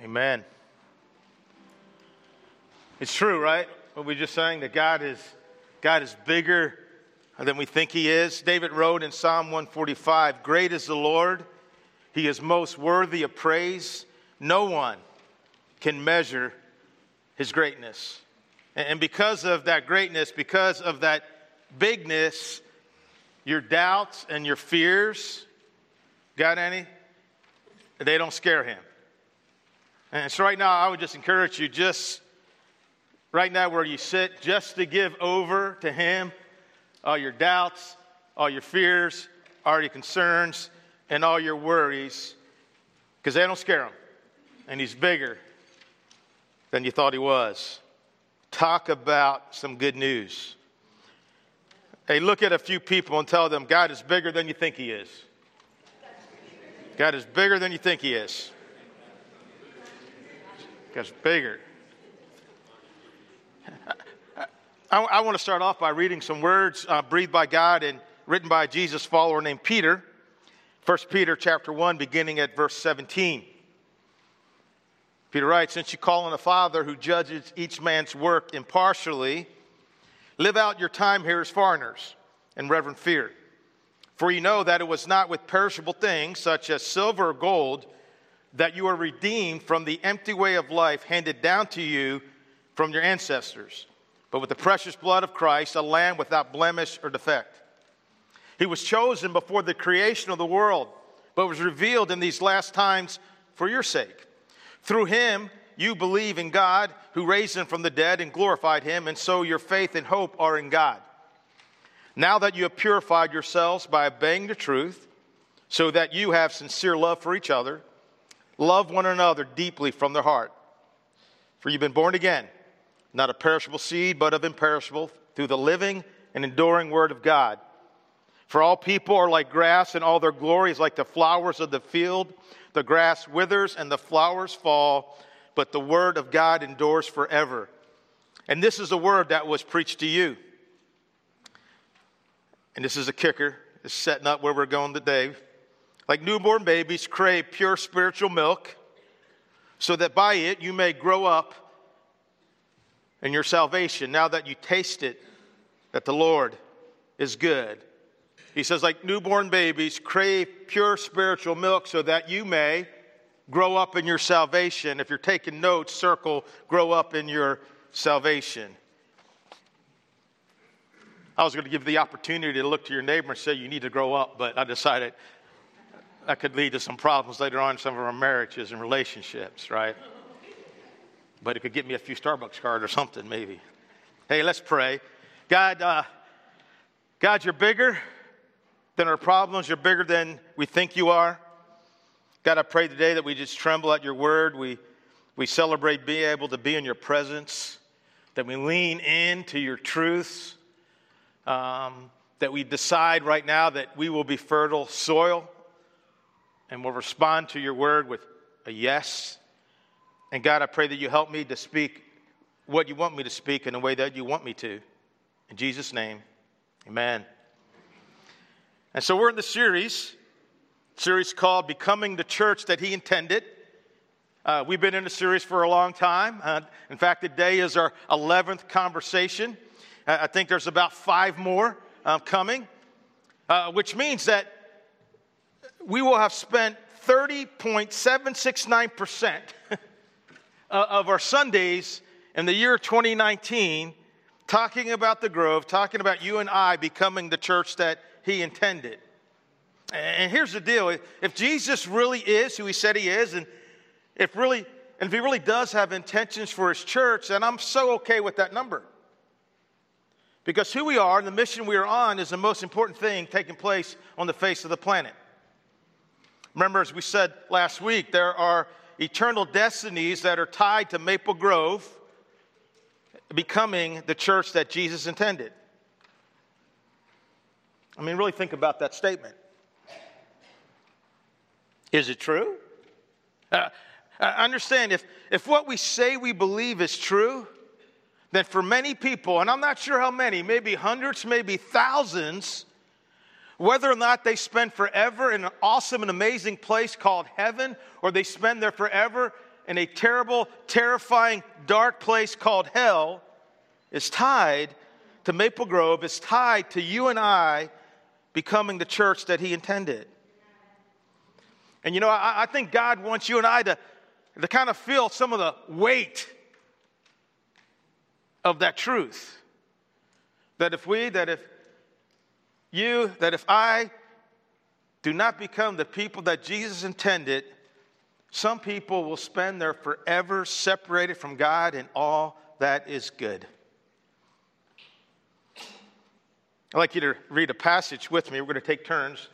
Amen. It's true, right? What we just saying that God is God is bigger than we think he is. David wrote in Psalm 145, "Great is the Lord; he is most worthy of praise. No one can measure his greatness." And because of that greatness, because of that bigness, your doubts and your fears, got any? They don't scare him. And so, right now, I would just encourage you, just right now where you sit, just to give over to Him all your doubts, all your fears, all your concerns, and all your worries, because they don't scare Him. And He's bigger than you thought He was. Talk about some good news. Hey, look at a few people and tell them God is bigger than you think He is. God is bigger than you think He is. God's bigger. I, I, want to start off by reading some words uh, breathed by God and written by Jesus follower named Peter. 1 Peter chapter 1, beginning at verse 17. Peter writes, Since you call on a Father who judges each man's work impartially, live out your time here as foreigners in reverent fear. For you know that it was not with perishable things, such as silver or gold, that you are redeemed from the empty way of life handed down to you from your ancestors, but with the precious blood of Christ, a lamb without blemish or defect. He was chosen before the creation of the world, but was revealed in these last times for your sake. Through him, you believe in God, who raised him from the dead and glorified him, and so your faith and hope are in God. Now that you have purified yourselves by obeying the truth, so that you have sincere love for each other, Love one another deeply from their heart. For you've been born again, not of perishable seed, but of imperishable, through the living and enduring word of God. For all people are like grass, and all their glory is like the flowers of the field. The grass withers and the flowers fall, but the word of God endures forever. And this is the word that was preached to you. And this is a kicker. It's setting up where we're going today like newborn babies, crave pure spiritual milk, so that by it you may grow up in your salvation, now that you taste it, that the Lord is good. He says, like newborn babies, crave pure spiritual milk so that you may grow up in your salvation. If you're taking notes, circle, grow up in your salvation. I was going to give the opportunity to look to your neighbor and say, You need to grow up, but I decided that could lead to some problems later on in some of our marriages and relationships, right? But it could get me a few Starbucks cards or something, maybe. Hey, let's pray. God, uh, God, you're bigger than our problems. You're bigger than we think you are. God, I pray today that we just tremble at your word. We, we celebrate being able to be in your presence, that we lean into your truths, um, that we decide right now that we will be fertile soil and will respond to your word with a yes. And God, I pray that you help me to speak what you want me to speak in the way that you want me to. In Jesus' name, amen. And so we're in the series, series called Becoming the Church That He Intended. Uh, we've been in the series for a long time. Uh, in fact, today is our 11th conversation. Uh, I think there's about five more uh, coming, uh, which means that we will have spent 30.769% of our Sundays in the year 2019 talking about the Grove, talking about you and I becoming the church that He intended. And here's the deal if Jesus really is who He said He is, and if really and if he really does have intentions for his church, then I'm so okay with that number. Because who we are and the mission we are on is the most important thing taking place on the face of the planet. Remember, as we said last week, there are eternal destinies that are tied to Maple Grove becoming the church that Jesus intended. I mean, really think about that statement. Is it true? Uh, understand if, if what we say we believe is true, then for many people, and I'm not sure how many, maybe hundreds, maybe thousands, whether or not they spend forever in an awesome and amazing place called heaven, or they spend there forever in a terrible, terrifying, dark place called hell is tied to Maple Grove, is tied to you and I becoming the church that He intended. And you know, I, I think God wants you and I to, to kind of feel some of the weight of that truth. That if we, that if you, that if I do not become the people that Jesus intended, some people will spend their forever separated from God and all that is good. I'd like you to read a passage with me. We're going to take turns.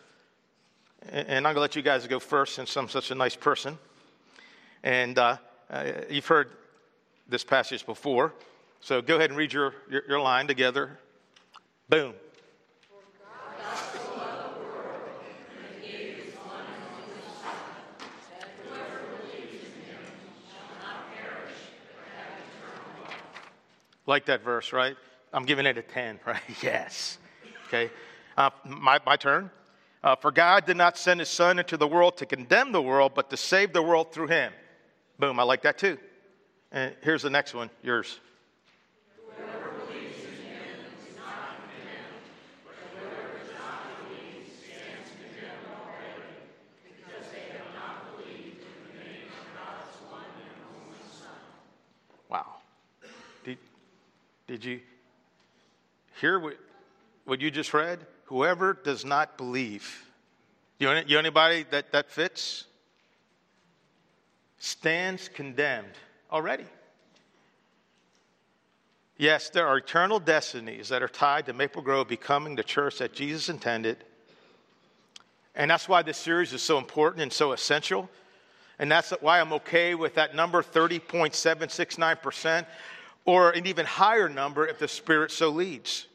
And I'm going to let you guys go first since I'm such a nice person. And uh, uh, you've heard this passage before. So go ahead and read your, your, your line together. Boom. Like that verse, right? I'm giving it a 10, right? yes. Okay. Uh, my, my turn. Uh, For God did not send his Son into the world to condemn the world, but to save the world through him. Boom, I like that too. And here's the next one, yours. Did you hear what, what you just read? Whoever does not believe. You, you anybody that, that fits? Stands condemned already. Yes, there are eternal destinies that are tied to Maple Grove becoming the church that Jesus intended. And that's why this series is so important and so essential. And that's why I'm okay with that number 30.769% or an even higher number if the Spirit so leads.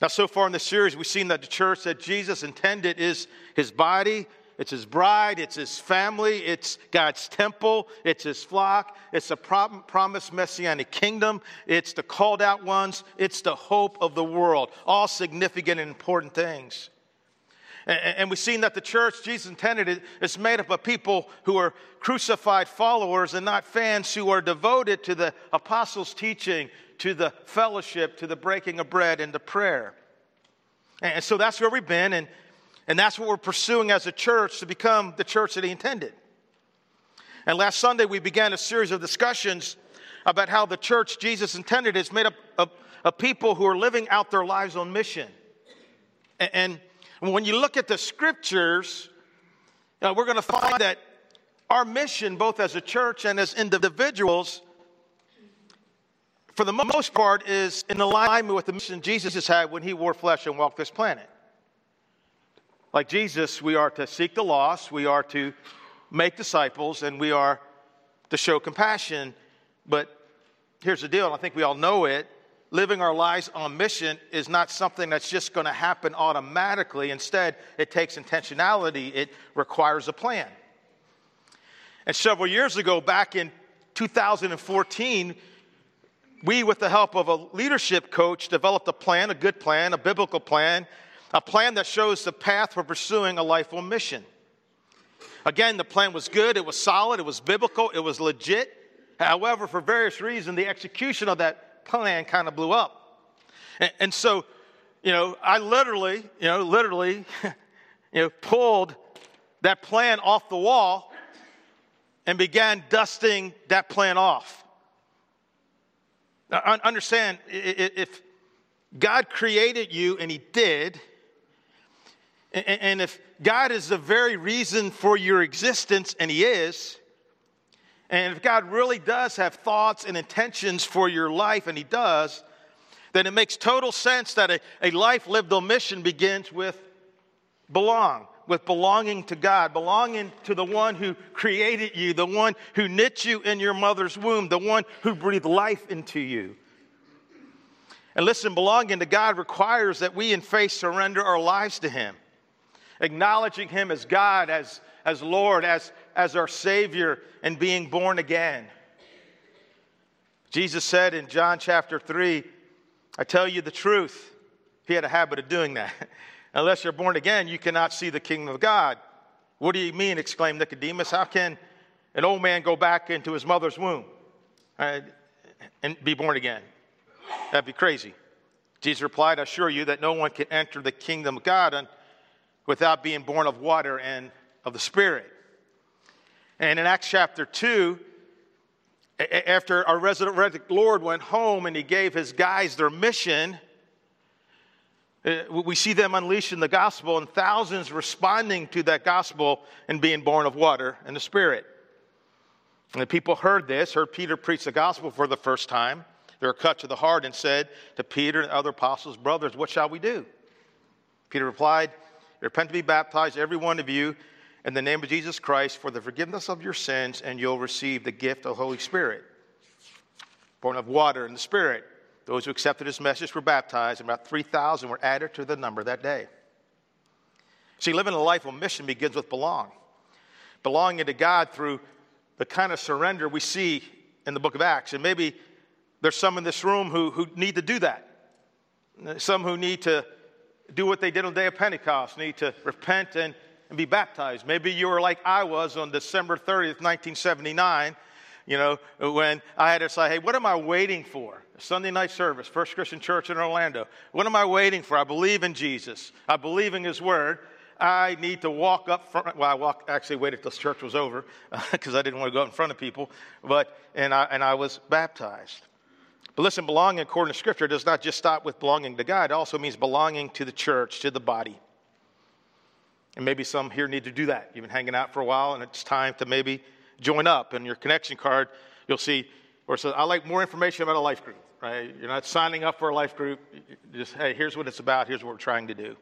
Now, so far in the series, we've seen that the church that Jesus intended is his body, it's his bride, it's his family, it's God's temple, it's his flock, it's the promised messianic kingdom, it's the called out ones, it's the hope of the world. All significant and important things. And we've seen that the church Jesus intended is made up of people who are crucified followers and not fans who are devoted to the apostles' teaching, to the fellowship, to the breaking of bread, and to prayer. And so that's where we've been, and, and that's what we're pursuing as a church to become the church that He intended. And last Sunday, we began a series of discussions about how the church Jesus intended is made up of, of people who are living out their lives on mission. and, and when you look at the scriptures, uh, we're going to find that our mission, both as a church and as individuals, for the most part, is in alignment with the mission Jesus had when he wore flesh and walked this planet. Like Jesus, we are to seek the lost, we are to make disciples, and we are to show compassion. But here's the deal, and I think we all know it living our lives on mission is not something that's just going to happen automatically. Instead, it takes intentionality, it requires a plan. And several years ago, back in 2014, we, with the help of a leadership coach, developed a plan, a good plan, a biblical plan, a plan that shows the path for pursuing a life on mission. Again, the plan was good, it was solid, it was biblical, it was legit. However, for various reasons, the execution of that plan kind of blew up. And, and so, you know, I literally, you know, literally, you know, pulled that plan off the wall and began dusting that plan off. Now, understand, if God created you, and He did, and if God is the very reason for your existence, and He is, and if God really does have thoughts and intentions for your life, and He does, then it makes total sense that a, a life lived on mission begins with belong, with belonging to God, belonging to the one who created you, the one who knit you in your mother's womb, the one who breathed life into you. And listen, belonging to God requires that we in faith surrender our lives to Him, acknowledging Him as God, as, as Lord, as, as our Savior and being born again. Jesus said in John chapter 3, I tell you the truth. He had a habit of doing that. Unless you're born again, you cannot see the kingdom of God. What do you mean? exclaimed Nicodemus. How can an old man go back into his mother's womb right, and be born again? That'd be crazy. Jesus replied, I assure you that no one can enter the kingdom of God without being born of water and of the Spirit. And in Acts chapter 2, after our resurrected Lord went home and he gave his guys their mission, uh, we see them unleashing the gospel and thousands responding to that gospel and being born of water and the Spirit. And the people heard this, heard Peter preach the gospel for the first time. They were cut to the heart and said to Peter and other apostles, Brothers, what shall we do? Peter replied, Repent to be baptized, every one of you, in the name of Jesus Christ for the forgiveness of your sins, and you'll receive the gift of the Holy Spirit. Born of water and the Spirit. Those who accepted his message were baptized, and about 3,000 were added to the number that day. See, living a life of mission begins with belong. Belonging to God through the kind of surrender we see in the book of Acts. And maybe there's some in this room who, who need to do that. Some who need to do what they did on the day of Pentecost, need to repent and, and be baptized. Maybe you were like I was on December 30th, 1979 you know, when I had to say, hey, what am I waiting for? Sunday night service, First Christian Church in Orlando. What am I waiting for? I believe in Jesus. I believe in His Word. I need to walk up front. Well, I walk, actually waited till church was over because I didn't want to go out in front of people. But, and I, and I was baptized. But listen, belonging according to Scripture does not just stop with belonging to God, it also means belonging to the church, to the body. And maybe some here need to do that. You've been hanging out for a while, and it's time to maybe join up. And your connection card, you'll see or says, I like more information about a life group, right? You're not signing up for a life group. you Just, hey, here's what it's about. Here's what we're trying to do.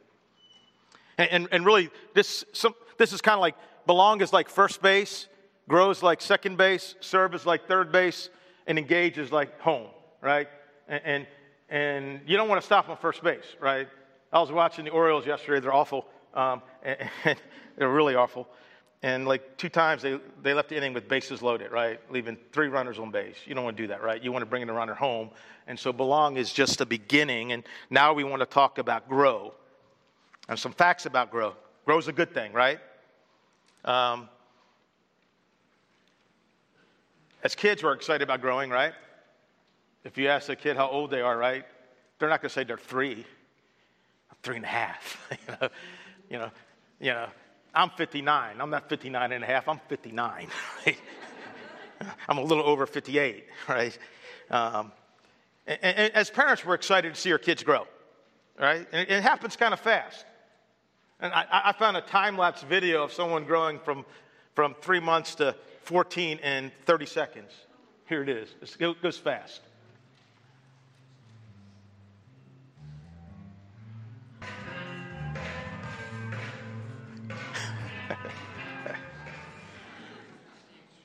And, and, and really, this, some, this is kind of like belong is like first base, grows like second base, serve is like third base, and engage is like home, right? And, and, and you don't want to stop on first base, right? I was watching the Orioles yesterday. They're awful. Um, and, and they're really awful. And like two times they, they left the inning with bases loaded, right? Leaving three runners on base. You don't want to do that, right? You want to bring the runner home. And so belong is just the beginning. And now we want to talk about grow. And some facts about grow. Grow is a good thing, right? Um, as kids, we're excited about growing, right? If you ask a kid how old they are, right? They're not going to say they're three. Three and a half. you know, you know, you know I'm 59. I'm not 59 and a half, I'm 59. Right? I'm a little over 58, right? Um, and, and, as parents, we're excited to see our kids grow, right? And it, it happens kind of fast. And I, I found a time lapse video of someone growing from, from three months to 14 in 30 seconds. Here it is, it goes fast.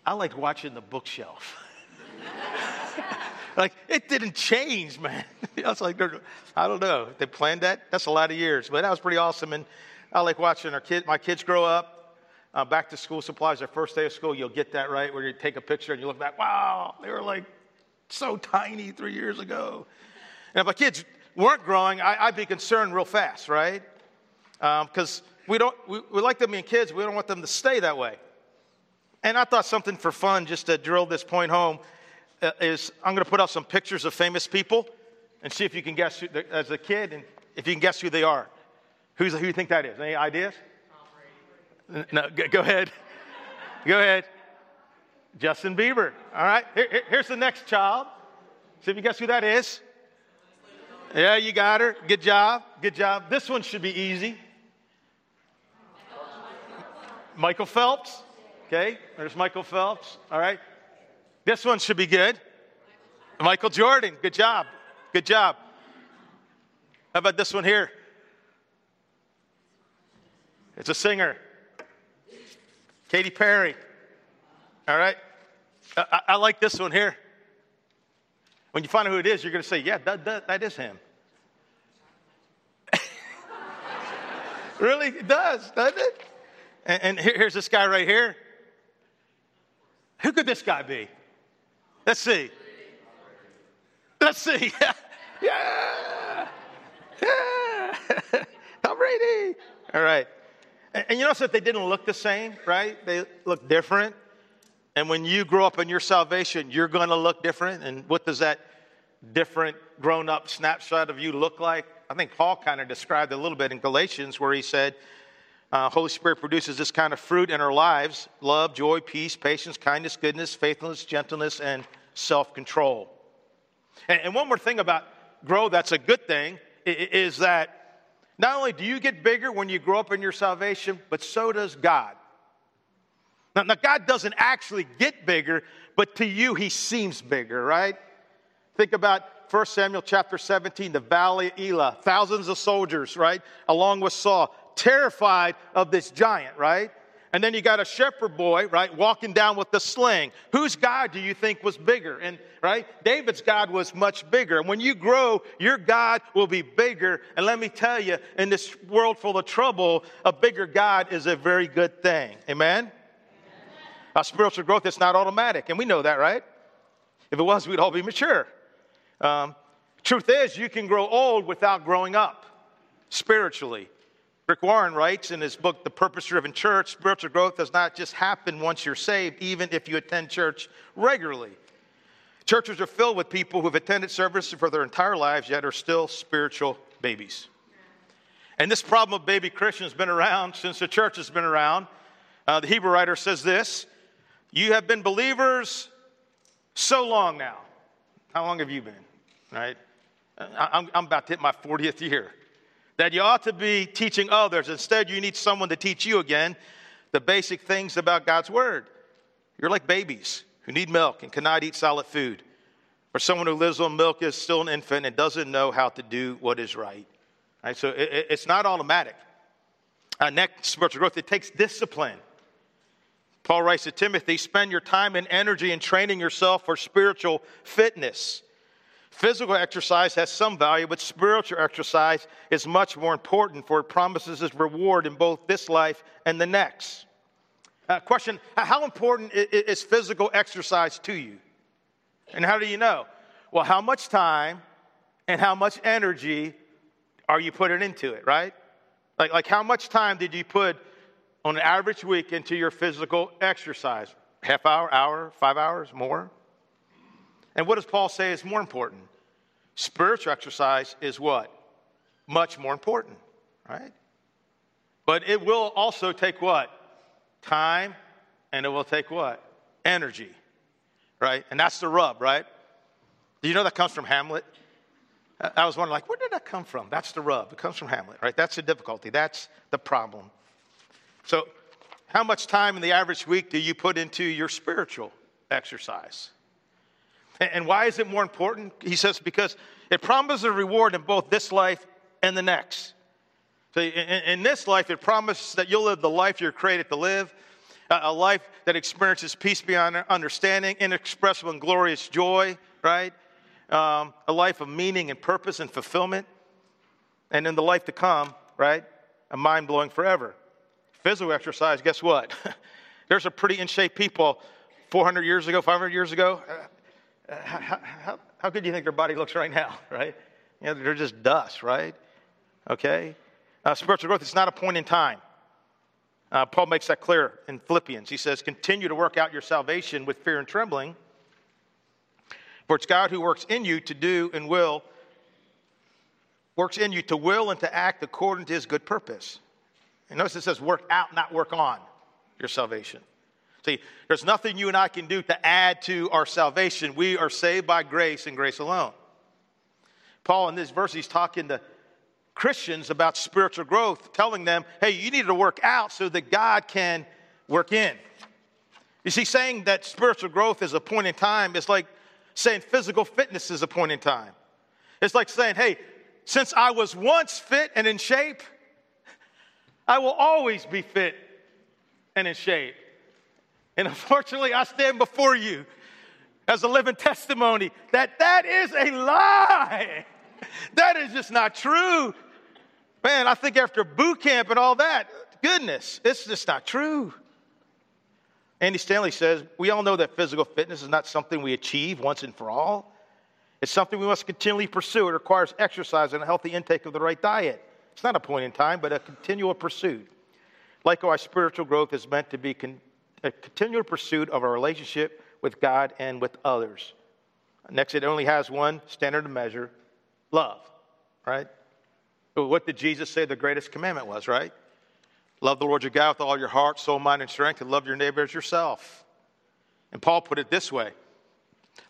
I like watching the bookshelf. like, it didn't change, man. I was like, I don't know. They planned that? That's a lot of years, but that was pretty awesome. And I like watching our kid, my kids grow up. Uh, back to school supplies, their first day of school, you'll get that right, where you take a picture and you look back, wow, they were like so tiny three years ago. And if my kids weren't growing, I, would be concerned real fast, right? Because um, we don't, we, we like them being kids, we don't want them to stay that way. And I thought something for fun, just to drill this point home, uh, is I'm going to put out some pictures of famous people and see if you can guess who, as a kid, and if you can guess who they are. Who's, who do you think that is? Any ideas? No, go, go ahead. go ahead. Justin Bieber. All right. Here, here's the next child. See if you guess who that is. Yeah, you got her. Good job. Good job. This one should be easy. Michael Phelps. Okay, there's Michael Phelps. All right. This one should be good. Michael Jordan. Good job. Good job. How about this one here? It's a singer. Katy Perry. All right. I, I, like this one here. When you find out who it is, you're going to say, yeah, that, that, that is him. really? It does, doesn't it? And, and here's this guy right here. Who could this guy be? Let's see. Let's see. yeah. Yeah. Tom Brady. All right. And, and you notice that they didn't look the same, right? They look different. And when you grow up in your salvation, you're going to look different. And what does that different grown up snapshot of you look like? I think Paul kind of described it a little bit in Galatians, where he said, uh, Holy Spirit produces this kind of fruit in our lives love, joy, peace, patience, kindness, goodness, faithfulness, gentleness, and self control. And, and, one more thing about grow that's a good thing is that not only do you get bigger when you grow up in your salvation, but so does God. Now, now, God doesn't actually get bigger, but to you, he seems bigger, right? Think about 1 Samuel chapter 17, the valley of Elah, thousands of soldiers, right, along with Saul, terrified of this giant, right? And then you got a shepherd boy, right, walking down with the sling. Whose God do you think was bigger? And, right, David's God was much bigger. And when you grow, your God will be bigger. And let me tell you, in this world full of trouble, a bigger God is a very good thing. Amen? Our spiritual growth is not automatic, and we know that, right? If it was, we'd all be mature. Um, truth is, you can grow old without growing up spiritually. Rick Warren writes in his book, The Purpose Driven Church spiritual growth does not just happen once you're saved, even if you attend church regularly. Churches are filled with people who've attended services for their entire lives, yet are still spiritual babies. And this problem of baby Christians has been around since the church has been around. Uh, the Hebrew writer says this you have been believers so long now. How long have you been? Right? I'm, I'm about to hit my 40th year. That you ought to be teaching others. Instead, you need someone to teach you again the basic things about God's Word. You're like babies who need milk and cannot eat solid food. Or someone who lives on milk is still an infant and doesn't know how to do what is right. right? So it, it's not automatic. Uh, next, spiritual growth, it takes discipline. Paul writes to Timothy spend your time and energy in training yourself for spiritual fitness. Physical exercise has some value, but spiritual exercise is much more important for it promises its reward in both this life and the next. Uh, question How important is physical exercise to you? And how do you know? Well, how much time and how much energy are you putting into it, right? Like, like how much time did you put on an average week into your physical exercise? Half hour, hour, five hours, more? And what does Paul say is more important? Spiritual exercise is what? Much more important, right? But it will also take what? Time, and it will take what? Energy, right? And that's the rub, right? Do you know that comes from Hamlet? I was wondering, like, where did that come from? That's the rub. It comes from Hamlet, right? That's the difficulty. That's the problem. So, how much time in the average week do you put into your spiritual exercise? And why is it more important? He says, because it promises a reward in both this life and the next. So, in this life, it promises that you'll live the life you're created to live, a life that experiences peace beyond understanding, inexpressible and glorious joy, right? Um, a life of meaning and purpose and fulfillment. And in the life to come, right? A mind blowing forever physical exercise, guess what? There's a pretty in shape people 400 years ago, 500 years ago. How, how, how, good do you think their body looks right now, right? You know, they're just dust, right? Okay? Uh, spiritual growth, it's not a point in time. Uh, Paul makes that clear in Philippians. He says, Continue to work out your salvation with fear and trembling, for it's God who works in you to do and will, works in you to will and to act according to his good purpose. And notice it says work out, not work on your salvation. See, there's nothing you and I can do to add to our salvation. We are saved by grace and grace alone. Paul, in this verse, he's talking to Christians about spiritual growth, telling them, hey, you need to work out so that God can work in. You see, saying that spiritual growth is a point in time is like saying physical fitness is a point in time. It's like saying, hey, since I was once fit and in shape, I will always be fit and in shape. And unfortunately, I stand before you as a living testimony that that is a lie. That is just not true. Man, I think after boot camp and all that, goodness, it's just not true. Andy Stanley says, We all know that physical fitness is not something we achieve once and for all. It's something we must continually pursue. It requires exercise and a healthy intake of the right diet. It's not a point in time, but a continual pursuit. Likewise, spiritual growth is meant to be con- a continual pursuit of a relationship with God and with others. Next, it only has one standard of measure love, right? What did Jesus say the greatest commandment was, right? Love the Lord your God with all your heart, soul, mind, and strength, and love your neighbor as yourself. And Paul put it this way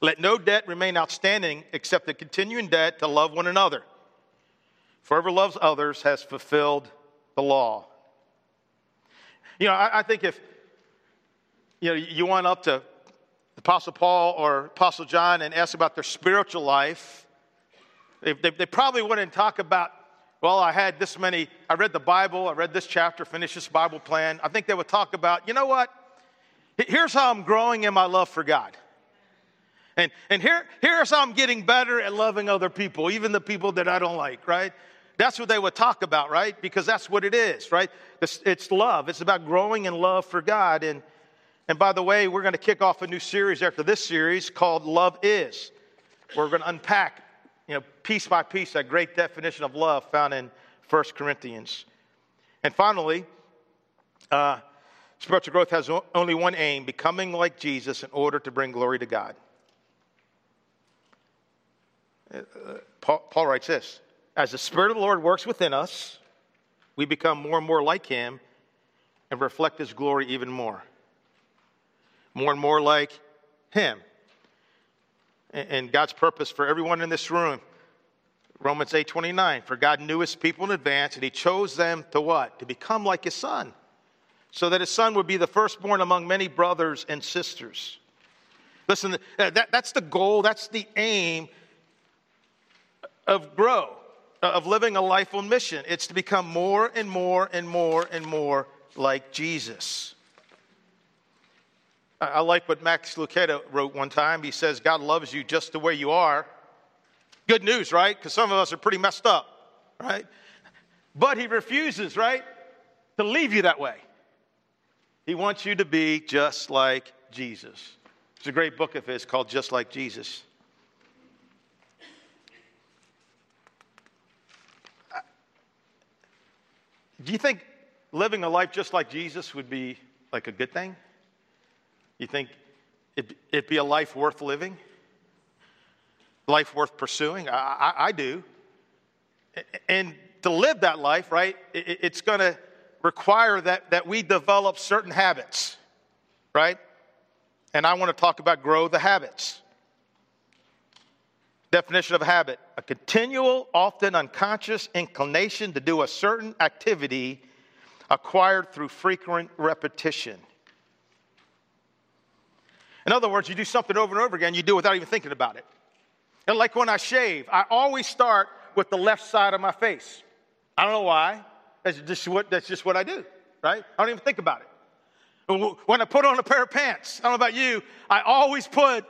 Let no debt remain outstanding except the continuing debt to love one another. For whoever loves others has fulfilled the law. You know, I, I think if you know you went up to Apostle Paul or Apostle John and asked about their spiritual life, they, they, they probably wouldn't talk about well, I had this many, I read the Bible, I read this chapter, finished this Bible plan. I think they would talk about, you know what? Here's how I'm growing in my love for God. And, and here, here's how I'm getting better at loving other people, even the people that I don't like, right? That's what they would talk about, right? Because that's what it is, right? It's, it's love. It's about growing in love for God. And, and by the way, we're going to kick off a new series after this series called Love Is. We're going to unpack you know, piece by piece, that great definition of love found in 1 Corinthians. And finally, uh, spiritual growth has only one aim becoming like Jesus in order to bring glory to God. Uh, Paul, Paul writes this As the Spirit of the Lord works within us, we become more and more like Him and reflect His glory even more. More and more like Him and God's purpose for everyone in this room. Romans 8:29 For God knew his people in advance and he chose them to what? To become like his son. So that his son would be the firstborn among many brothers and sisters. Listen, uh, that, that's the goal, that's the aim of grow, uh, of living a life on mission. It's to become more and more and more and more like Jesus. I like what Max Lucado wrote one time. He says, God loves you just the way you are. Good news, right? Because some of us are pretty messed up, right? But he refuses, right, to leave you that way. He wants you to be just like Jesus. It's a great book of his called Just Like Jesus. Do you think living a life just like Jesus would be like a good thing? You think it, would be a life worth living? Life worth pursuing? I, I, I do. And to live that life, right, it, it's going to require that, that we develop certain habits, right? And I want to talk about grow the habits. Definition of habit a continual, often unconscious inclination to do a certain activity acquired through frequent repetition. In other words, you do something over and over again, you do it without even thinking about it. And like when I shave, I always start with the left side of my face. I don't know why. That's just what, that's just what I do, right? I don't even think about it. When I put on a pair of pants, I don't know about you, I always put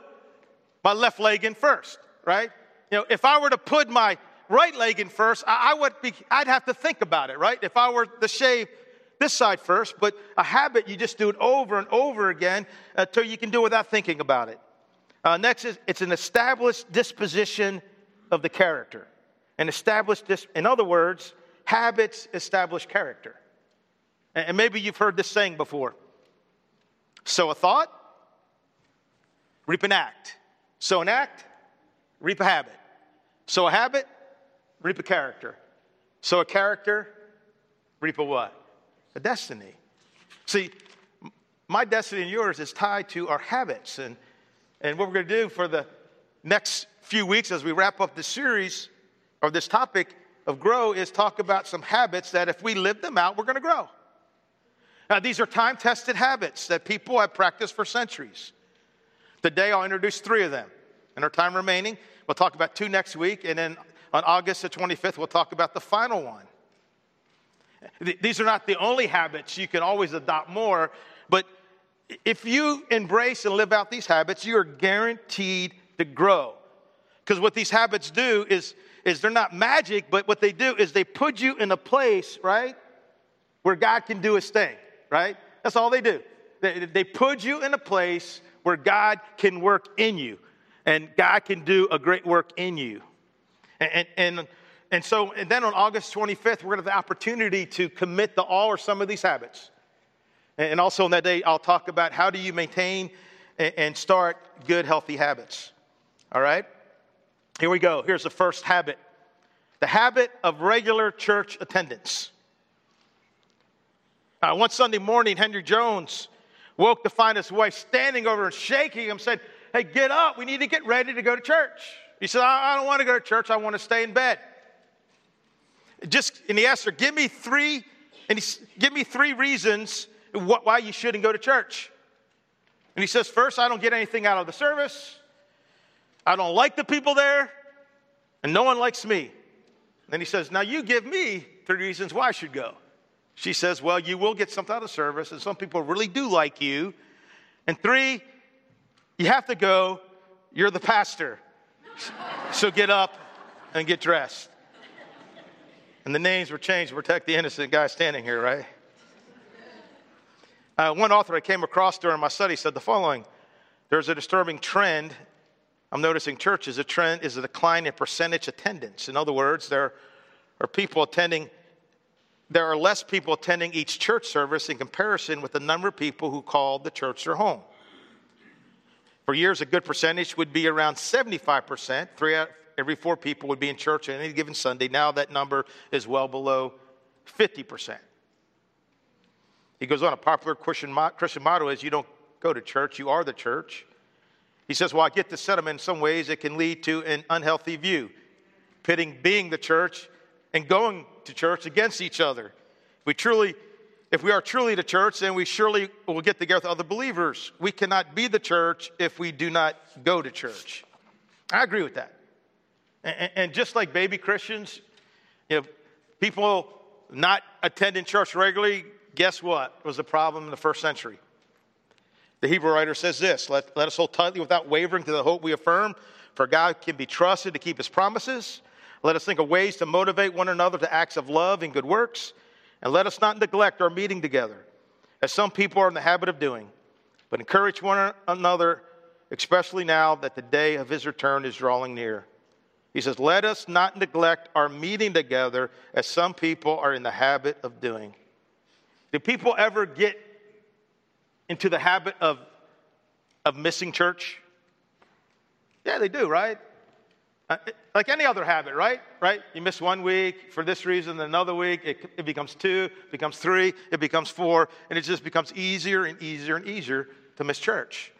my left leg in first, right? You know, if I were to put my right leg in first, I, I would be, I'd have to think about it, right? If I were to shave this side first, but a habit, you just do it over and over again until you can do it without thinking about it. Uh, next is it's an established disposition of the character. An established, dis- in other words, habits establish character. And, and maybe you've heard this saying before. Sow a thought, reap an act. Sow an act, reap a habit. Sow a habit, reap a character. Sow a character, reap a what? A destiny. See, my destiny and yours is tied to our habits. And, and what we're going to do for the next few weeks as we wrap up this series or this topic of grow is talk about some habits that if we live them out, we're going to grow. Now, these are time tested habits that people have practiced for centuries. Today, I'll introduce three of them. In our time remaining, we'll talk about two next week, and then on August the 25th, we'll talk about the final one. These are not the only habits. You can always adopt more. But if you embrace and live out these habits, you are guaranteed to grow. Because what these habits do is, is they're not magic, but what they do is they put you in a place, right, where God can do his thing, right? That's all they do. They, they put you in a place where God can work in you, and God can do a great work in you. And, and, and and so, and then on August 25th, we're going to have the opportunity to commit the all or some of these habits. And also on that day, I'll talk about how do you maintain and start good, healthy habits. All right? Here we go. Here's the first habit the habit of regular church attendance. Uh, one Sunday morning, Henry Jones woke to find his wife standing over and shaking him, said, Hey, get up. We need to get ready to go to church. He said, I, I don't want to go to church. I want to stay in bed. Just, and he asked her, Give me three, and he, give me three reasons why you shouldn't go to church. And he says, First, I don't get anything out of the service. I don't like the people there, and no one likes me. Then he says, Now you give me three reasons why I should go. She says, Well, you will get something out of service, and some people really do like you. And three, you have to go. You're the pastor. so get up and get dressed. And the names were changed to protect the innocent guy standing here, right? Uh, one author I came across during my study said the following There's a disturbing trend. I'm noticing churches, a trend is a decline in percentage attendance. In other words, there are people attending, there are less people attending each church service in comparison with the number of people who call the church their home. For years, a good percentage would be around 75%. Three out every four people would be in church on any given Sunday. Now that number is well below 50%. He goes on, a popular Christian, Christian motto is you don't go to church, you are the church. He says, Well, I get the sentiment in some ways it can lead to an unhealthy view, pitting being the church and going to church against each other. We truly, if we are truly the church, then we surely will get together with other believers. We cannot be the church if we do not go to church. I agree with that. And, just like baby Christians, you know, people not attending church regularly guess what was the problem in the first century? The Hebrew writer says this let, let us hold tightly without wavering to the hope we affirm, for God can be trusted to keep his promises. Let us think of ways to motivate one another to acts of love and good works. And let us not neglect our meeting together, as some people are in the habit of doing, but encourage one another, especially now that the day of his return is drawing near. He says, Let us not neglect our meeting together, as some people are in the habit of doing. Do people ever get into the habit of, of missing church? Yeah, they do, right? Uh, like any other habit, right? Right? You miss one week for this reason, another week it, it becomes two, becomes three, it becomes four, and it just becomes easier and easier and easier to miss church.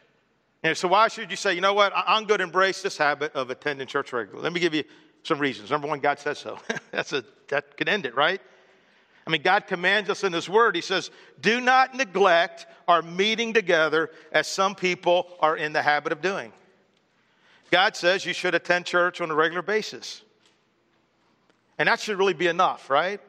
And so why should you say, you know what, I'm going to embrace this habit of attending church regularly? Let me give you some reasons. Number one, God says so. That's a, that could end it, right? I mean, God commands us in His Word. He says, Do not neglect our meeting together as some people are in the habit of doing. God says you should attend church on a regular basis. And that should really be enough, right?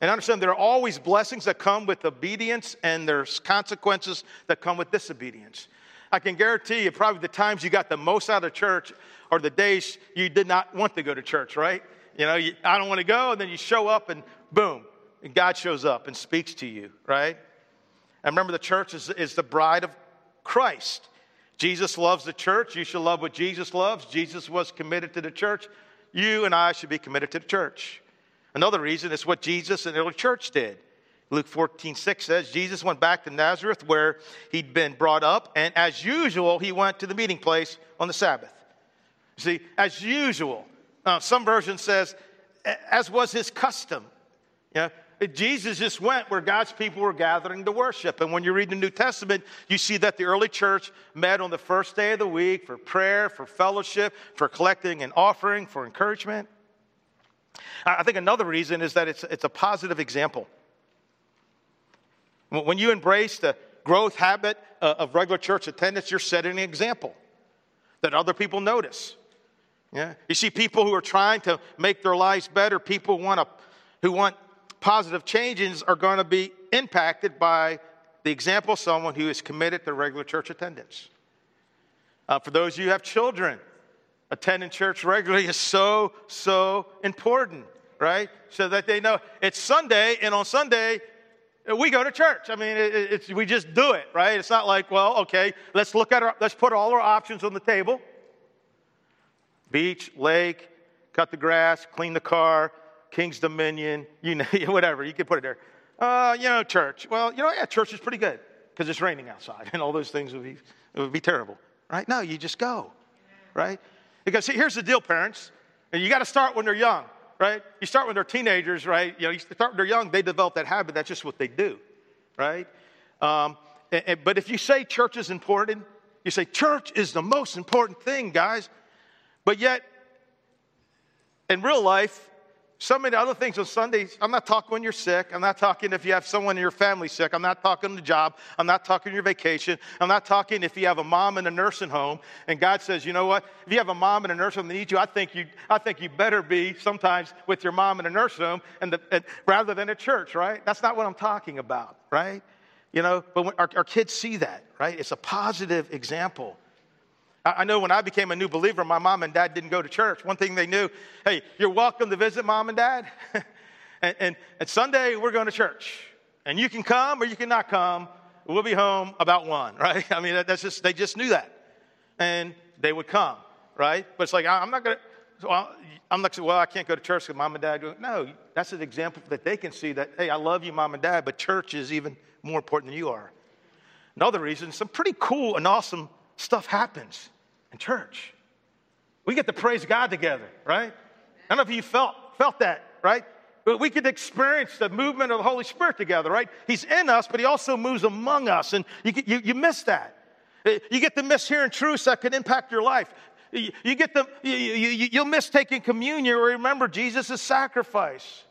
And understand there are always blessings that come with obedience, and there's consequences that come with disobedience. I can guarantee you, probably the times you got the most out of church are the days you did not want to go to church, right? You know, you, I don't want to go, and then you show up, and boom, and God shows up and speaks to you, right? And remember, the church is, is the bride of Christ. Jesus loves the church. You should love what Jesus loves. Jesus was committed to the church. You and I should be committed to the church. Another reason is what Jesus and the early church did. Luke 14, 6 says, Jesus went back to Nazareth where he'd been brought up, and as usual, he went to the meeting place on the Sabbath. See, as usual. Uh, some version says, as was his custom. Yeah, Jesus just went where God's people were gathering to worship. And when you read the New Testament, you see that the early church met on the first day of the week for prayer, for fellowship, for collecting an offering, for encouragement. I think another reason is that it's, it's a positive example. When you embrace the growth habit uh, of regular church attendance, you're setting an example that other people notice. Yeah? You see people who are trying to make their lives better, people want to, who want positive changes are going to be impacted by the example of someone who is committed to regular church attendance. Uh, for those of you who have children, attending church regularly is so, so important, right? So that they know it's Sunday, and on Sunday, we go to church. I mean, it, we just do it, right? It's not like, well, okay, let's look at our, let's put all our options on the table beach, lake, cut the grass, clean the car, King's Dominion, you know, whatever, you can put it there. Uh, you know, church. Well, you know, yeah, church is pretty good because it's raining outside and all those things would be, it would be terrible, right? No, you just go, right? Because see, here's the deal, parents. And you got to start when they're young, right? You start when they're teenagers, right? You know, you start when they're young, they develop that habit. That's just what they do, right? Um, and, and, but if you say church is important, you say church is the most important thing, guys. But yet, in real life, so many other things on Sundays. I'm not talking when you're sick. I'm not talking if you have someone in your family sick. I'm not talking the job. I'm not talking your vacation. I'm not talking if you have a mom in a nursing home and God says, you know what? If you have a mom in a nursing home that needs you, I think you, I think you better be sometimes with your mom in a nursing home and, the, and rather than a church, right? That's not what I'm talking about, right? You know, but our, our kids see that, right? It's a positive example. I know when I became a new believer, my mom and dad didn't go to church. One thing they knew hey, you're welcome to visit mom and dad. and, and, and, Sunday, we're going to church. And you can come or you cannot come. We'll be home about one, right? I mean, that's just, they just knew that. And they would come, right? But it's like, I'm not going to, I'm not well, I can't go to church because mom and dad. No, that's an example that they can see that, hey, I love you, mom and dad, but church is even more important than you are. Another reason, some pretty cool and awesome stuff happens in church. We get to praise God together, right? I don't know if you felt, felt that, right? But we could experience the movement of the Holy Spirit together, right? He's in us, but He also moves among us, and you, you, you miss that. Eh, you get to miss hearing truths that can impact your life. You, you get the, you, you, you'll miss taking communion or remember Jesus' sacrifice.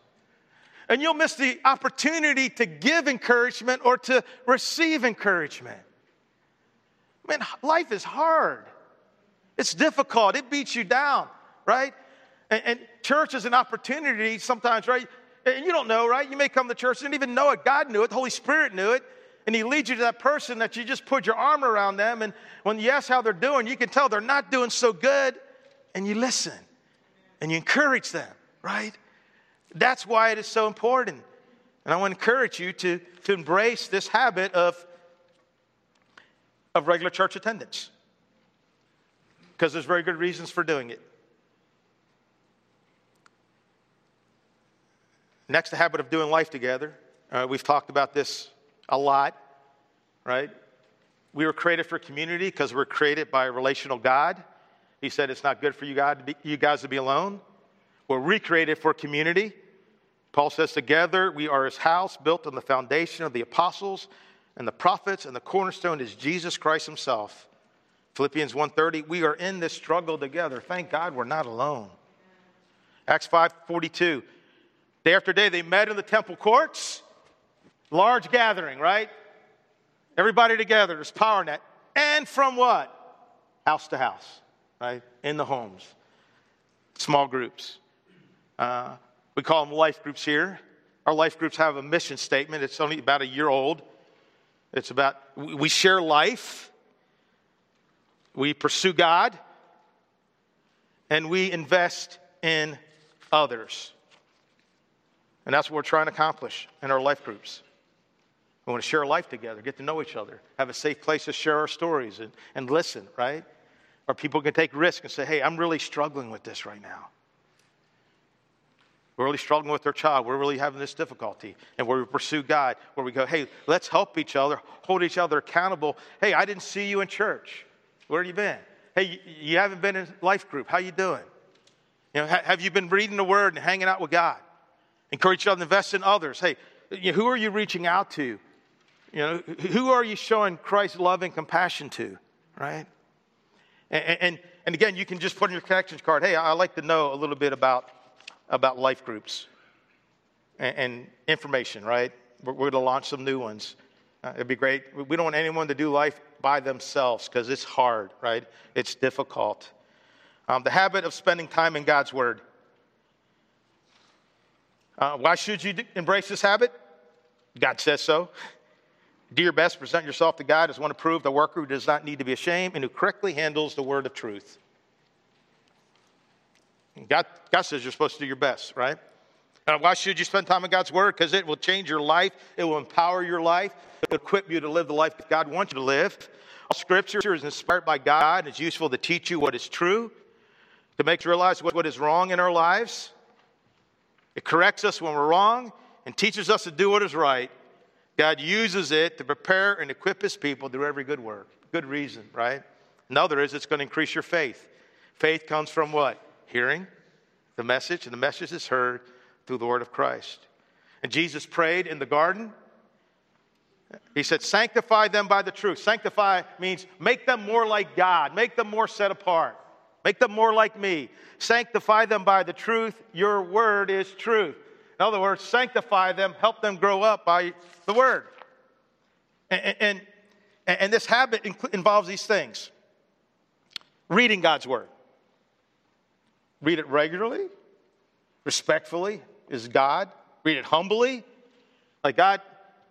And you'll miss the opportunity to give encouragement or to receive encouragement. Man, life is hard. It's difficult. It beats you down, right? And, and, church is an opportunity sometimes, right? And you don't know, right? You may come to church and even know it. God knew it. The Holy Spirit knew it. And He leads you to that person that you just put your arm around them. And when you ask how they're doing, you can tell they're not doing so good. And you listen and you encourage them, right? That's why it is so important. And I want to encourage you to, to embrace this habit of, of regular church attendance because there's very good reasons for doing it. Next, the habit of doing life together. Uh, we've talked about this a lot, right? We were created for community because we're created by a relational God. He said it's not good for you, God to be, you guys to be alone. We're recreated for community. Paul says, Together we are his house built on the foundation of the apostles and the prophets, and the cornerstone is Jesus Christ himself. Philippians 1:30, we are in this struggle together. Thank God we're not alone. Acts 5:42. Day after day they met in the temple courts. Large gathering, right? Everybody together. There's power in that. And from what? House to house, right? In the homes. Small groups. Uh, we call them life groups here. Our life groups have a mission statement. It's only about a year old. It's about we share life we pursue God, and we invest in others. And that's what we're trying to accomplish in our life groups. We want to share life together, get to know each other, have a safe place to share our stories and, and listen, right? Or people can take risks and say, hey, I'm really struggling with this right now. We're really struggling with our child. We're really having this difficulty. And where we pursue God, where we go, hey, let's help each other, hold each other accountable. Hey, I didn't see you in church. Where have you been? Hey, you haven't been in life group. How you doing? You know, have you been reading the Word and hanging out with God? Encourage each other to invest in others. Hey, you know, who are you reaching out to? You know, who are you showing Christ's love and compassion to? Right? And, and, and again, you can just put in your connections card, hey, I'd like to know a little bit about, about life groups and, and information, right? We're, we're going to launch some new ones. Uh, it'd be great. We don't want anyone to do life by themselves because it's hard, right? It's difficult. Um, the habit of spending time in God's Word. Uh, why should you embrace this habit? God says so. Do your best, present yourself to God as one approved, a worker who does not need to be ashamed and who correctly handles the word of truth. God, God says you're supposed to do your best, right? Uh, why should you spend time in God's Word? Because it will change your life, it will empower your life, it will equip you to live the life that God wants you to live. All Scripture is inspired by God and it's useful to teach you what is true, to make you realize what, what is wrong in our lives. It corrects us when we're wrong, and teaches us to do what is right, God uses it to prepare and equip his people to do every good work. Good reason, right? Another is it's going to increase your faith. Faith comes from what? Hearing the message, and the message is heard through the word of Christ. And Jesus prayed in the garden. He said, Sanctify them by the truth. Sanctify means make them more like God, make them more set apart, make them more like me. Sanctify them by the truth. Your word is truth. In other words, sanctify them, help them grow up by the word. And, and, and this habit involves these things reading God's word. Read it regularly, respectfully, is God. Read it humbly. Like, God,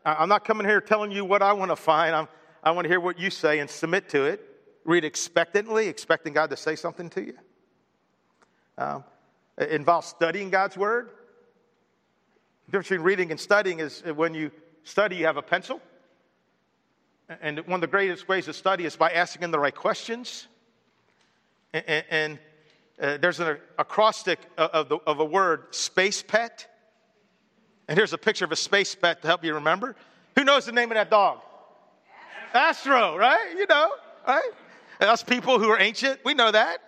I'm not coming here telling you what I want to find. I'm, I want to hear what you say and submit to it. Read expectantly, expecting God to say something to you. Um, it involves studying God's word. The difference between reading and studying is when you study, you have a pencil. And one of the greatest ways to study is by asking the right questions. And, and uh, there's an acrostic of, the, of a word, space pet. And here's a picture of a space pet to help you remember. Who knows the name of that dog? Astro, right? You know, right? Us people who are ancient, we know that.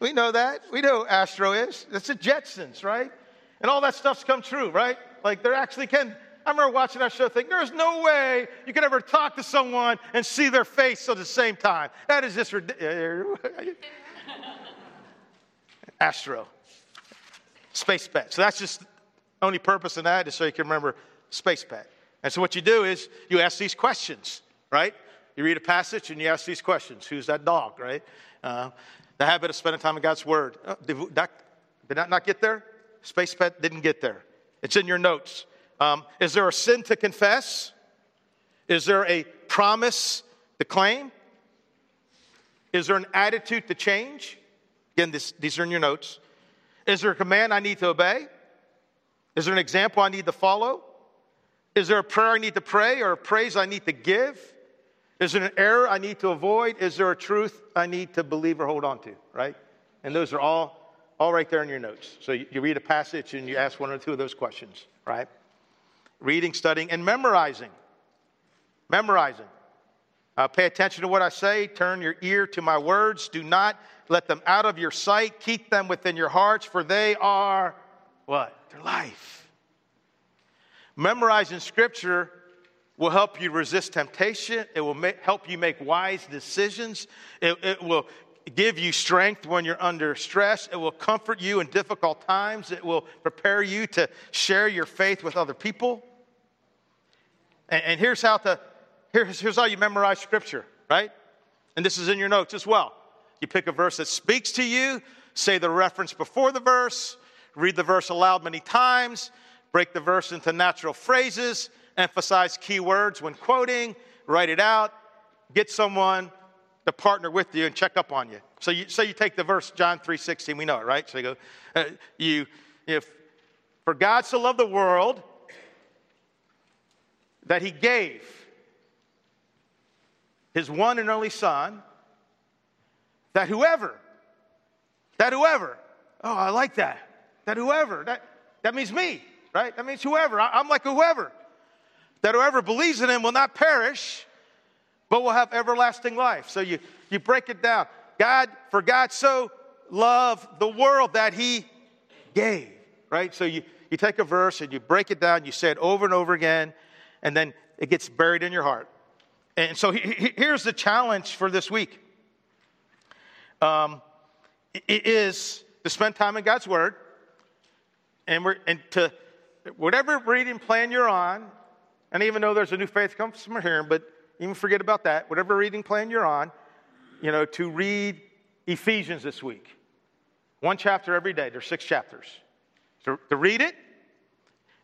We know that. We know Astro is. It's the Jetsons, right? And all that stuff's come true, right? Like there actually can. I remember watching that show thinking, there's no way you can ever talk to someone and see their face at the same time. That is just ridiculous. Astro. Space pet. So that's just only purpose in that is so you can remember space pet. And so what you do is you ask these questions, right? You read a passage and you ask these questions. Who's that dog, right? Uh, the habit of spending time in God's Word. Oh, did, that, did that not get there? Space pet didn't get there. It's in your notes. Um, is there a sin to confess? Is there a promise to claim? Is there an attitude to change? Again, this, these are in your notes. Is there a command I need to obey? Is there an example I need to follow? Is there a prayer I need to pray or a praise I need to give? Is there an error I need to avoid? Is there a truth I need to believe or hold on to? Right? And those are all, all right there in your notes. So you, you read a passage and you ask one or two of those questions, right? Reading, studying, and memorizing. Memorizing. Uh, pay attention to what I say. Turn your ear to my words. Do not let them out of your sight. Keep them within your hearts, for they are what? Their life. Memorizing scripture will help you resist temptation. It will help you make wise decisions. It, it will give you strength when you're under stress. It will comfort you in difficult times. It will prepare you to share your faith with other people. And, and here's how to here's, here's how you memorize scripture, right? And this is in your notes as well. You pick a verse that speaks to you, say the reference before the verse, read the verse aloud many times, break the verse into natural phrases, emphasize key words when quoting, write it out, get someone to partner with you and check up on you. So you, so you take the verse John 3:16, we know it, right? So you go, uh, you, if for God so loved the world that he gave his one and only son, that whoever, that whoever, oh, I like that, that whoever, that, that means me, right? That means whoever. I, I'm like whoever. That whoever believes in him will not perish, but will have everlasting life. So you, you break it down. God, for God so loved the world that he gave, right? So you, you take a verse and you break it down, you say it over and over again, and then it gets buried in your heart. And so he, here's the challenge for this week. Um, it is to spend time in God's Word, and, we're, and to whatever reading plan you're on, and even though there's a new faith comes from hearing, but even forget about that. Whatever reading plan you're on, you know, to read Ephesians this week. One chapter every day. There's six chapters. To, to read it,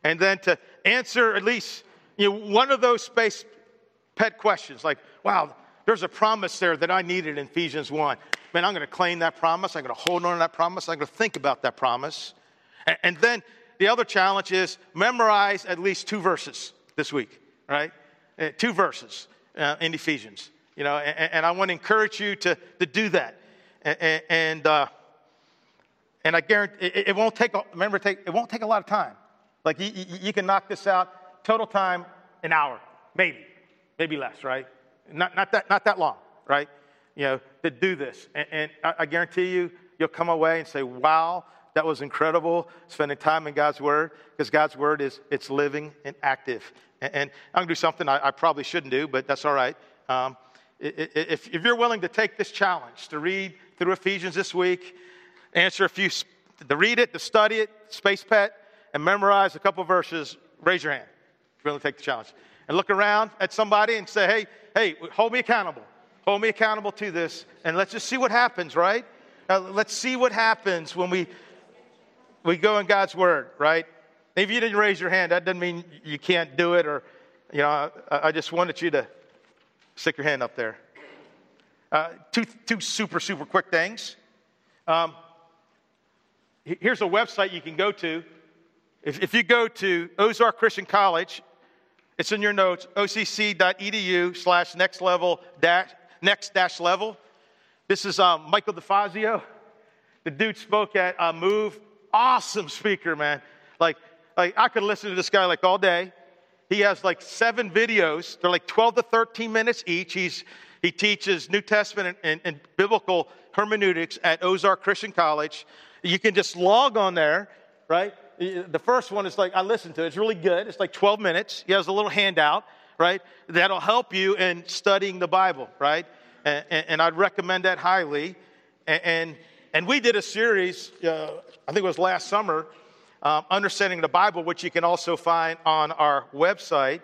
and then to answer at least you know, one of those space pet questions like, wow, there's a promise there that I needed in Ephesians 1. Man, I'm going to claim that promise. I'm going to hold on to that promise. I'm going to think about that promise. And, and then the other challenge is memorize at least two verses this week, right? Uh, two verses uh, in Ephesians. You know, and, and, I want to encourage you to, to do that. And, and, uh, and I guarantee it, it, won't take, remember, take, it won't take a lot of time. Like you, you, you can knock this out total time an hour, maybe, maybe less, right? Not, not, that, not that long, right? You know, to do this. And, and I, I guarantee you, you'll come away and say, wow, that was incredible spending time in God's Word because God's Word is it's living and active. And, and I'm going to do something I, I, probably shouldn't do, but that's all right. Um, if, if you're willing to take this challenge to read through Ephesians this week, answer a few, to read it, to study it, space pet, and memorize a couple verses, raise your hand if you're willing to take the challenge. And look around at somebody and say, hey, hey, hold me accountable. Hold me accountable to this, and let's just see what happens, right? Now, let's see what happens when we, we go in God's Word, right? If you didn't raise your hand, that doesn't mean you can't do it, or, you know, I, I just wanted you to stick your hand up there. Uh, two, two super, super quick things. Um, here's a website you can go to. If, if you go to Ozark Christian College, it's in your notes, occ.edu slash next level dash, next dash level. This is um, Michael DeFazio. The dude spoke at uh, Move. Awesome speaker, man. Like, like I could listen to this guy like all day. He has like seven videos. They're like 12 to 13 minutes each. He's, he teaches New Testament and, and, and biblical hermeneutics at Ozark Christian College. You can just log on there, right? The first one is like, I listened to it. It's really good. It's like 12 minutes. He has a little handout, right? That'll help you in studying the Bible, right? and, and I'd recommend that highly. And, and, and we did a series, uh, I think it was last summer, um, Understanding the Bible, which you can also find on our website.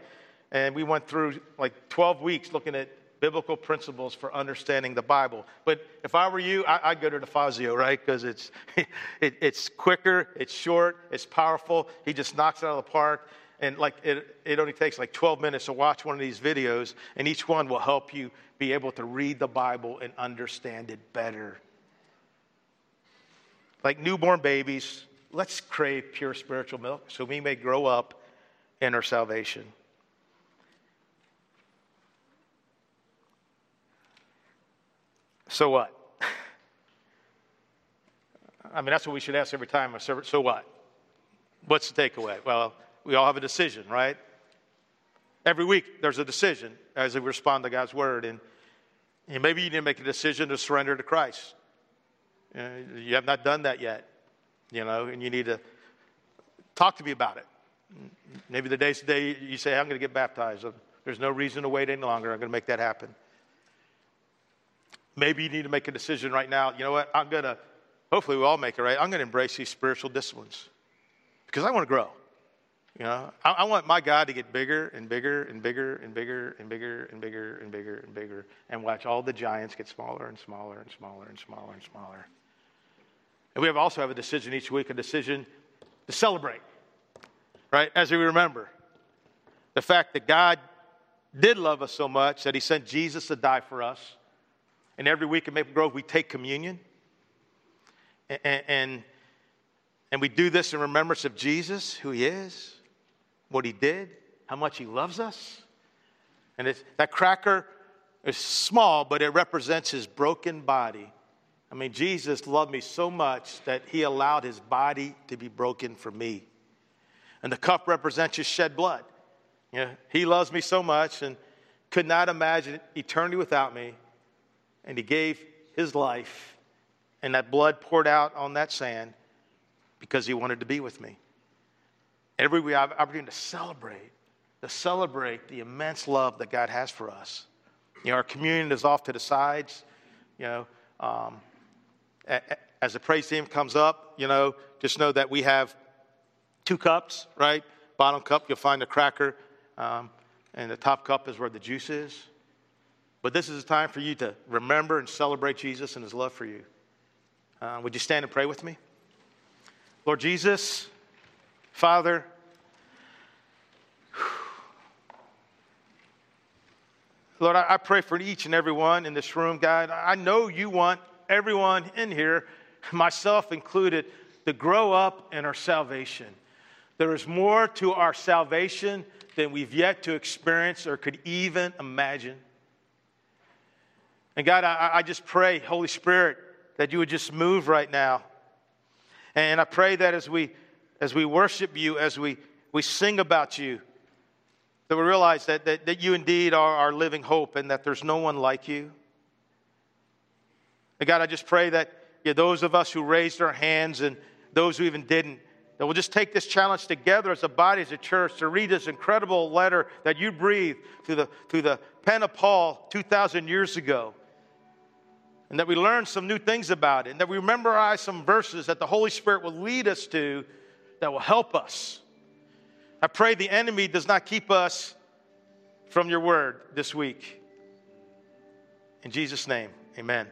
And we went through like 12 weeks looking at biblical principles for understanding the Bible. But if I were you, I, would go to DeFazio, right? Because it's, it, it's quicker, it's short, it's powerful. He just knocks it out of the park. And like it, it only takes like 12 minutes to watch one of these videos, and each one will help you be able to read the Bible and understand it better. Like newborn babies, let's crave pure spiritual milk so we may grow up in our salvation. So what? I mean, that's what we should ask every time. So what? What's the takeaway? Well, we all have a decision, right? Every week there's a decision as we respond to God's word. And, and maybe you need to make a decision to surrender to Christ. Uh, you have not done that yet, you know, and you need to talk to me about it. Maybe the day's the day you say, I'm going to get baptized. There's no reason to wait any longer. I'm going to make that happen. Maybe you need to make a decision right now. You know what? I'm going to, hopefully we all make it right. I'm going to embrace these spiritual disciplines because I want to grow. You know, I, I, want my God to get bigger and bigger and bigger and bigger and bigger and bigger and bigger and bigger and watch all the giants get smaller and smaller and smaller and smaller and smaller. And we have also have a decision each week, a decision to celebrate, right? As we remember the fact that God did love us so much that he sent Jesus to die for us. And every week at Maple Grove, we take communion. And, and, and we do this in remembrance of Jesus, who he is, what he did, how much he loves us. And that cracker is small, but it represents his broken body. I mean, Jesus loved me so much that he allowed his body to be broken for me. And the cup represents his shed blood. You know, he loves me so much and could not imagine eternity without me. And he gave his life, and that blood poured out on that sand because he wanted to be with me. Every week, I have opportunity to celebrate, to celebrate the immense love that God has for us. You know, our communion is off to the sides. You know, um, as the praise team comes up, you know, just know that we have two cups, right? Bottom cup, you'll find a cracker, um, and the top cup is where the juice is. But this is a time for you to remember and celebrate Jesus and his love for you. Uh, would you stand and pray with me? Lord Jesus, Father, Lord, I pray for each and every one in this room, God. I know you want everyone in here, myself included, to grow up in our salvation. There is more to our salvation than we've yet to experience or could even imagine. And God, I, I just pray, Holy Spirit, that you would just move right now. And I pray that as we as we worship you, as we we sing about you, that we realize that, that, that you indeed are our living hope and that there's no one like you. And God, I just pray that yeah, those of us who raised our hands and those who even didn't, that we'll just take this challenge together as a body, as a church, to read this incredible letter that you breathed through the, through the pen of Paul 2,000 years ago. And that we learn some new things about it, and that we memorize some verses that the Holy Spirit will lead us to that will help us. I pray the enemy does not keep us from your word this week. In Jesus' name, amen.